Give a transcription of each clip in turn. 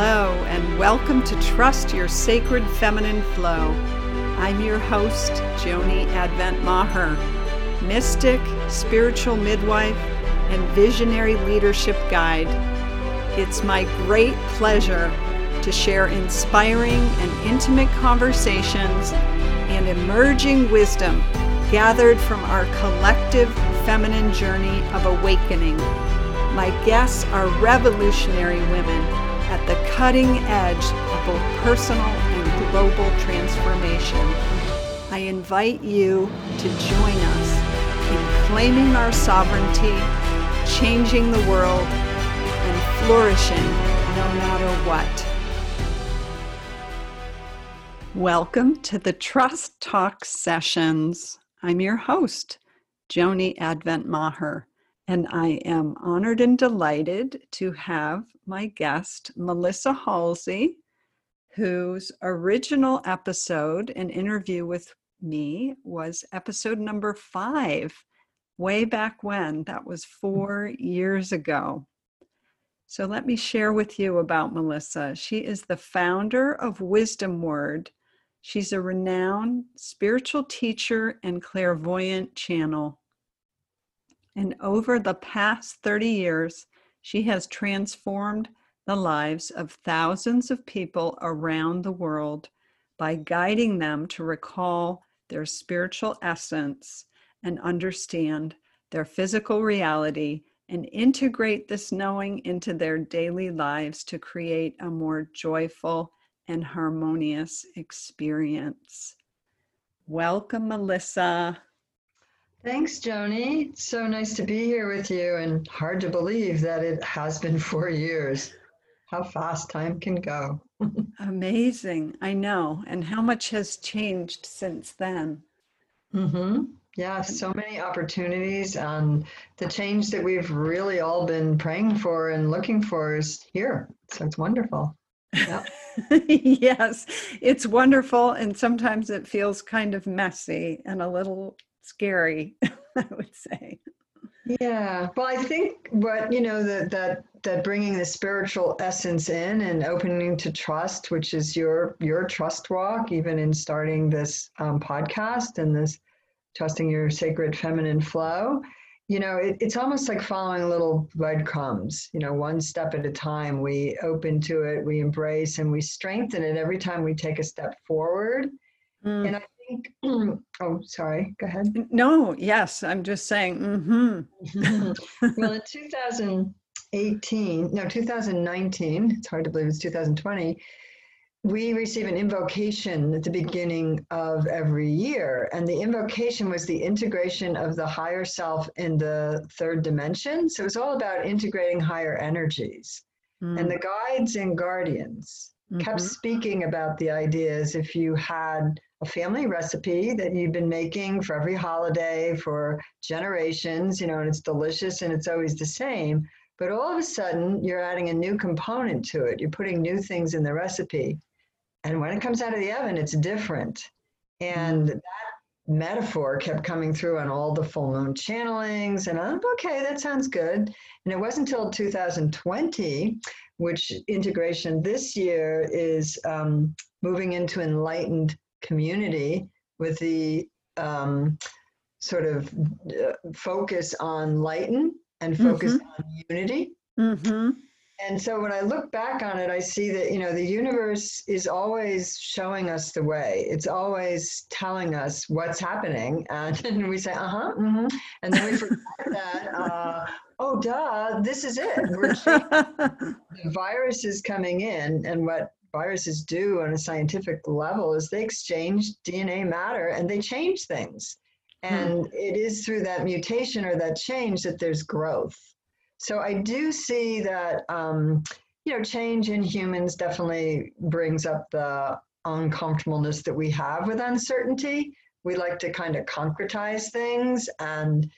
Hello, and welcome to Trust Your Sacred Feminine Flow. I'm your host, Joni Advent Maher, mystic, spiritual midwife, and visionary leadership guide. It's my great pleasure to share inspiring and intimate conversations and emerging wisdom gathered from our collective feminine journey of awakening. My guests are revolutionary women at the cutting edge of both personal and global transformation. I invite you to join us in claiming our sovereignty, changing the world, and flourishing no matter what. Welcome to the Trust Talk sessions. I'm your host, Joni Advent Maher. And I am honored and delighted to have my guest, Melissa Halsey, whose original episode and interview with me was episode number five, way back when. That was mm. four years ago. So let me share with you about Melissa. She is the founder of Wisdom Word. She's a renowned spiritual teacher and clairvoyant channel. And over the past 30 years, she has transformed the lives of thousands of people around the world by guiding them to recall their spiritual essence and understand their physical reality and integrate this knowing into their daily lives to create a more joyful and harmonious experience. Welcome, Melissa. Thanks, Joni. It's so nice to be here with you, and hard to believe that it has been four years. How fast time can go. Amazing. I know. And how much has changed since then? Mm-hmm. Yeah, so many opportunities. And the change that we've really all been praying for and looking for is here. So it's wonderful. Yep. yes, it's wonderful. And sometimes it feels kind of messy and a little scary, I would say. Yeah, well, I think what you know that that that bringing the spiritual essence in and opening to trust, which is your your trust walk, even in starting this um, podcast and this trusting your sacred feminine flow. You know, it, it's almost like following little breadcrumbs. You know, one step at a time. We open to it, we embrace, and we strengthen it every time we take a step forward. Mm. And I think, oh, sorry, go ahead. No, yes, I'm just saying, mm-hmm. well, in 2018, no, 2019, it's hard to believe it's 2020, we receive an invocation at the beginning of every year. And the invocation was the integration of the higher self in the third dimension. So it's all about integrating higher energies. Mm. And the guides and guardians mm-hmm. kept speaking about the ideas if you had a family recipe that you've been making for every holiday for generations, you know, and it's delicious and it's always the same. But all of a sudden, you're adding a new component to it. You're putting new things in the recipe. And when it comes out of the oven, it's different. And that metaphor kept coming through on all the full moon channelings. And I'm okay, that sounds good. And it wasn't until 2020, which integration this year is um, moving into enlightened community with the um, sort of uh, focus on lighten and focus mm-hmm. on unity. Mm-hmm. And so when I look back on it, I see that, you know, the universe is always showing us the way. It's always telling us what's happening. And, and we say, uh huh, mm-hmm. and then we forget that, uh, oh, duh, this is it. the virus is coming in, and what viruses do on a scientific level is they exchange DNA matter and they change things. Hmm. And hmm. it is through that mutation or that change that there's growth. So I do see that, um, you know, change in humans definitely brings up the uncomfortableness that we have with uncertainty. We like to kind of concretize things and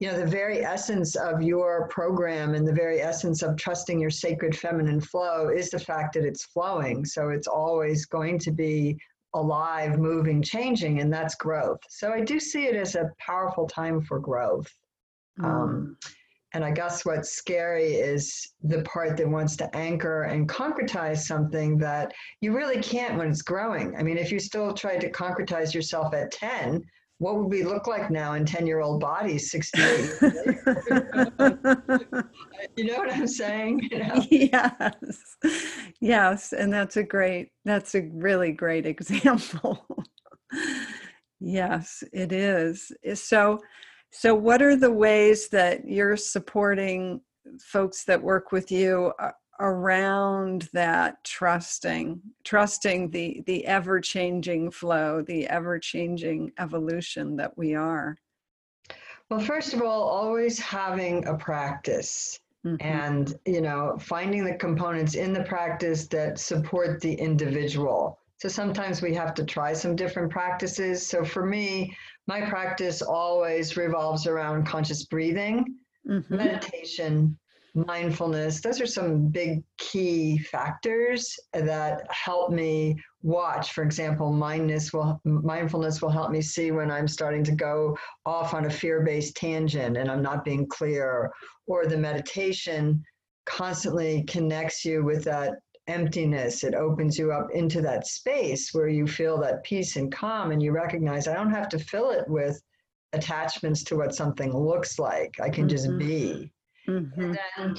you know the very essence of your program and the very essence of trusting your sacred feminine flow is the fact that it's flowing so it's always going to be alive moving changing and that's growth so i do see it as a powerful time for growth mm. um, And I guess what's scary is the part that wants to anchor and concretize something that you really can't when it's growing. I mean, if you still tried to concretize yourself at 10, what would we look like now in 10 year old bodies 68 you know what i'm saying? You know? yes. Yes and that's a great that's a really great example. Yes it is. So so what are the ways that you're supporting folks that work with you? Uh, around that trusting trusting the the ever changing flow the ever changing evolution that we are well first of all always having a practice mm-hmm. and you know finding the components in the practice that support the individual so sometimes we have to try some different practices so for me my practice always revolves around conscious breathing mm-hmm. meditation mindfulness those are some big key factors that help me watch. For example mindness will mindfulness will help me see when i'm starting to go off on a fear-based tangent and i'm not being clear. Or the meditation constantly connects you with that emptiness. It opens you up into that space where you feel that peace and calm and you recognize i don't have to fill it with attachments to what something looks like. I can mm-hmm. just be Mm-hmm. And then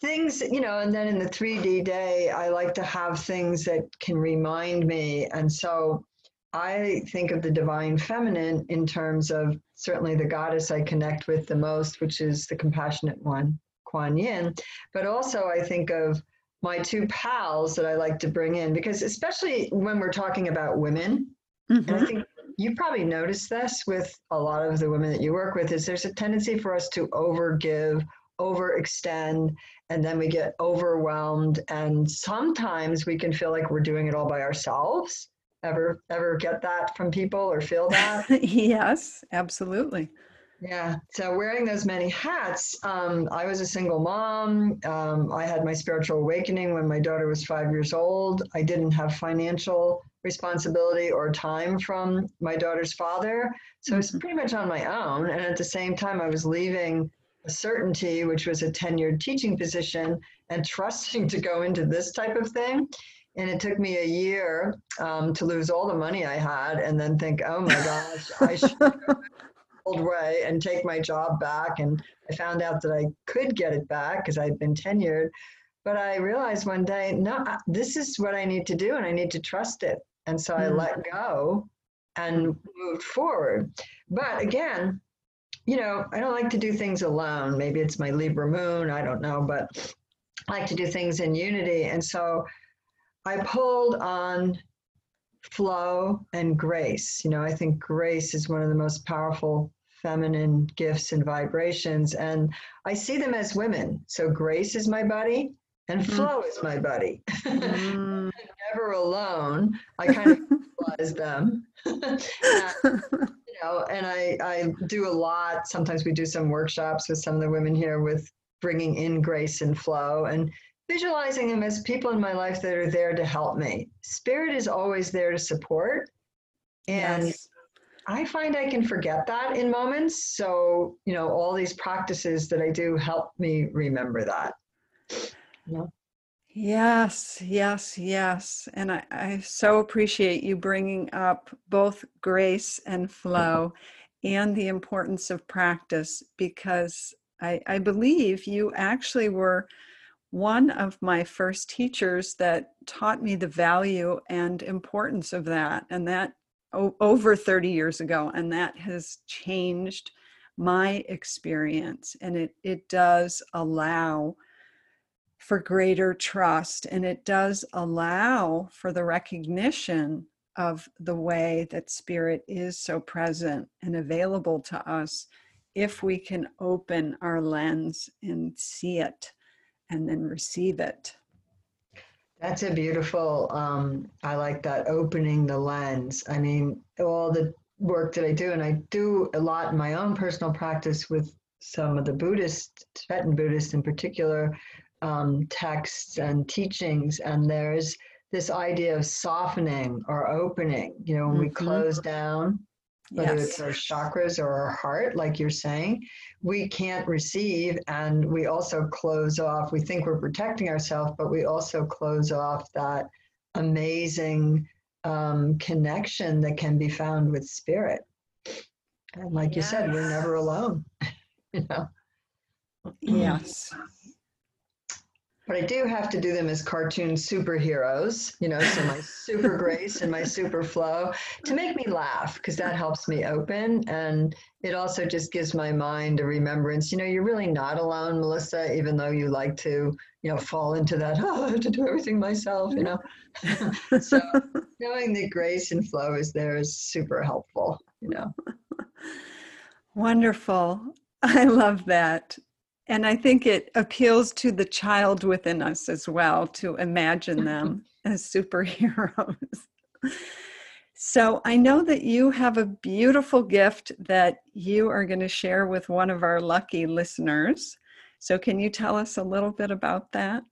things, you know, and then in the 3D day, I like to have things that can remind me. And so I think of the divine feminine in terms of certainly the goddess I connect with the most, which is the compassionate one, Kuan Yin. But also, I think of my two pals that I like to bring in because, especially when we're talking about women, mm-hmm. and I think you probably noticed this with a lot of the women that you work with, is there's a tendency for us to overgive overextend and then we get overwhelmed and sometimes we can feel like we're doing it all by ourselves. Ever ever get that from people or feel that? Yes absolutely. Yeah so wearing those many hats um, i was a single mom um, i had my spiritual awakening when my daughter was five years old. I didn't have financial responsibility or time from my daughter's father so mm-hmm. it's pretty much on my own and at the same time i was leaving certainty, which was a tenured teaching position, and trusting to go into this type of thing. And it took me a year um, to lose all the money I had and then think, oh my gosh, I should go old way and take my job back. And I found out that I could get it back because I'd been tenured. But I realized one day, no, this is what I need to do and I need to trust it. And so. I let go and moved forward. But again, you know, I don't like to do things alone. Maybe it's my Libra moon, I don't know, but I like to do things in unity. And so I pulled on flow and grace. You know, I think grace is one of the most powerful feminine gifts and vibrations. And I see them as women. So grace is my buddy and mm-hmm. flow mm. is my buddy. Mm. never alone. I kind of utilize them. know, and I, I do a lot. Sometimes we do some workshops with some of the women here with bringing in grace and flow and visualizing them as people in my life that are there to help me. Spirit is always there to support. And yes. I find I can forget that in moments. So, you know, all these practices that I do help me remember that. Know? Yes, yes, yes. And I, I so appreciate you bringing up both grace and flow and the importance of practice because I, I believe you actually were one of my first teachers that taught me the value and importance of that. And that o- over 30 years ago. And that has changed my experience. And it, it does allow for greater trust and it does allow for the recognition of the way that spirit is so present and available to us if we can open our lens and see it and then receive it. That's a beautiful um, i like that opening the lens. I mean all the work that i do and i do a lot in my own personal practice with some of the buddhist tibetan buddhists in particular um, texts and teachings, and there's this idea of softening or opening. You know, when mm-hmm. we close down whether Yes. it's our chakras or our heart, like you're saying, we can't receive. And we also close off, we think we're protecting ourselves, but we also close off that amazing um, connection that can be found with spirit. And like you said, we're never alone. you know. Yes. But I do have to do them as cartoon superheroes, you know, so my super grace and my super flow to make me laugh because that helps me open. And it also just gives my mind a remembrance, you know, you're really not alone, Melissa, even though you like to, you know, fall into that, oh, I have to do everything myself, you know. so knowing that grace and flow is there is super helpful, you know. Wonderful. I love that. And I think it appeals to the child within us as well to imagine them as superheroes. So I know that you have a beautiful gift that you are going to share with one of our lucky listeners. So can you tell us a little bit about that?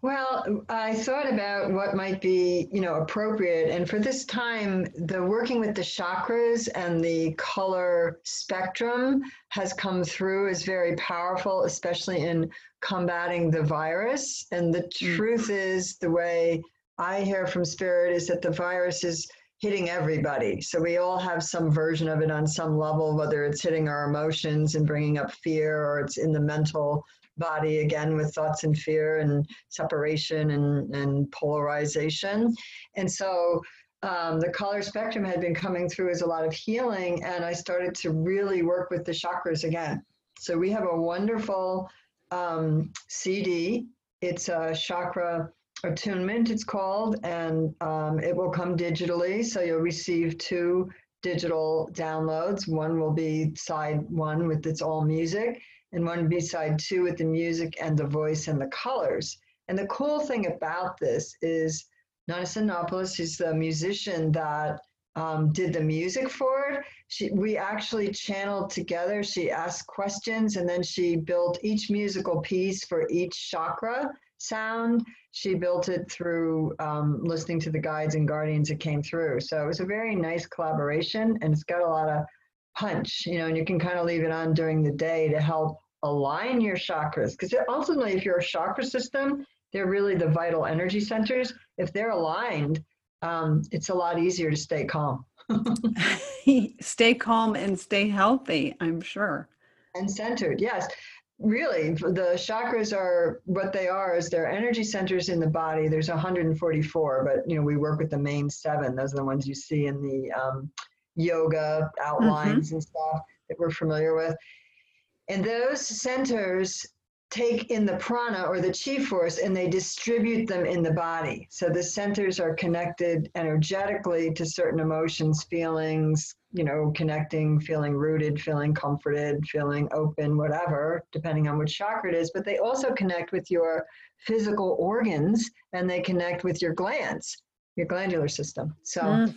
Well, I thought about what might be, you know, appropriate. And for this time, the working with the chakras and the color spectrum has come through as very powerful, especially in combating the virus. And the Mm. truth is, the way I hear from spirit is that the virus is hitting everybody. So we all have some version of it on some level, whether it's hitting our emotions and bringing up fear or it's in the mental body again with thoughts and fear and separation and, and polarization. And so um, the color spectrum had been coming through as a lot of healing, and I started to really work with the chakras again. So we have a wonderful um, CD. It's a chakra attunement, it's called, and um, it will come digitally. So you'll receive two digital downloads. One will be side one with its all music, and one B side two with the music and the voice and the colors. And the cool thing about this is Nana Sinopoulos is the musician that um, did the music for it. She, we actually channeled together. She asked questions and then she built each musical piece for each chakra sound. She built it through um, listening to the guides and guardians that came through. So it was a very nice collaboration and it's got a lot of punch, you know, and you can kind of leave it on during the day to help align your chakras. Because ultimately, if you're a chakra system, they're really the vital energy centers. If they're aligned, um, it's a lot easier to stay calm stay calm and stay healthy, I'm sure. and centered. Yes, really, the chakras are what they are is they're energy centers in the body. There's 144, but you know we work with the main seven. Those are the ones you see in the um, yoga outlines and stuff that we're familiar with. And those centers take in the prana or the chi force and they distribute them in the body. So the centers are connected energetically to certain emotions, feelings, you know, connecting, feeling rooted, feeling comforted, feeling open, whatever, depending on which chakra it is. But they also connect with your physical organs and they connect with your glands, your glandular system. So Mm.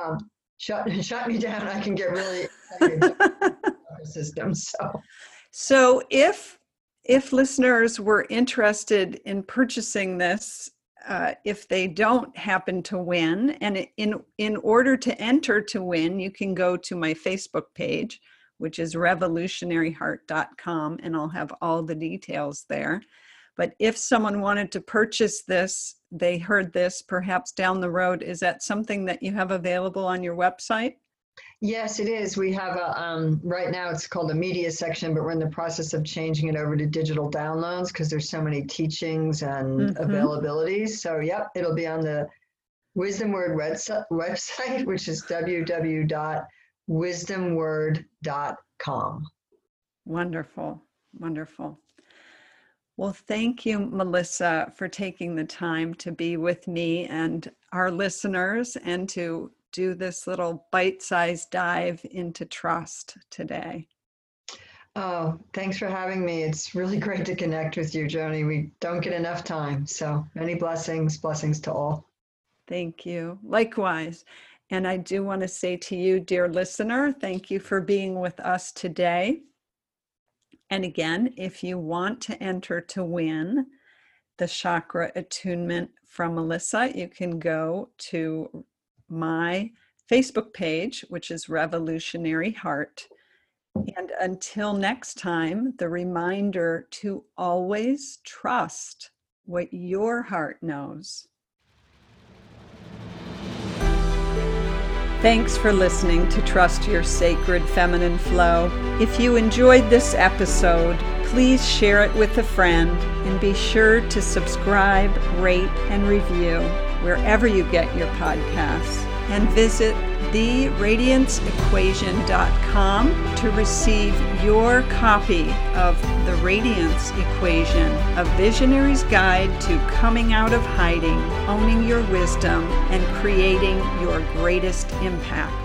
um, shut, shut me down. I can get really excited system. So. So if if listeners were interested in purchasing this, uh, if they don't happen to win, and in in order to enter to win, you can go to my Facebook page, which is revolutionaryheart.com, and I'll have all the details there. But if someone wanted to purchase this, they heard this perhaps down the road. Is that something that you have available on your website? Yes, it is. We have a, um, right now it's called a media section, but we're in the process of changing it over to digital downloads because there's so many teachings and Mhm. availabilities. So, yep, it'll be on the Wisdom Word website, which is www.wisdomword.com. Wonderful, wonderful. Well, thank you, Melissa, for taking the time to be with me and our listeners and to do this little bite sized dive into trust today. Oh, thanks for having me. It's really great to connect with you, Joni. We don't get enough time. So, many blessings, blessings to all. Thank you. Likewise. And I do want to say to you, dear listener, thank you for being with us today. And again, if you want to enter to win the chakra attunement from Melissa, you can go to my Facebook page, which is Revolutionary Heart. And until next time, the reminder to always trust what your heart knows. Thanks for listening to Trust Your Sacred Feminine Flow. If you enjoyed this episode, please share it with a friend and be sure to subscribe, rate, and review wherever you get your podcasts. And visit theradianceequation.com to receive your copy of The Radiance Equation, a visionary's guide to coming out of hiding, owning your wisdom, and creating your greatest impact.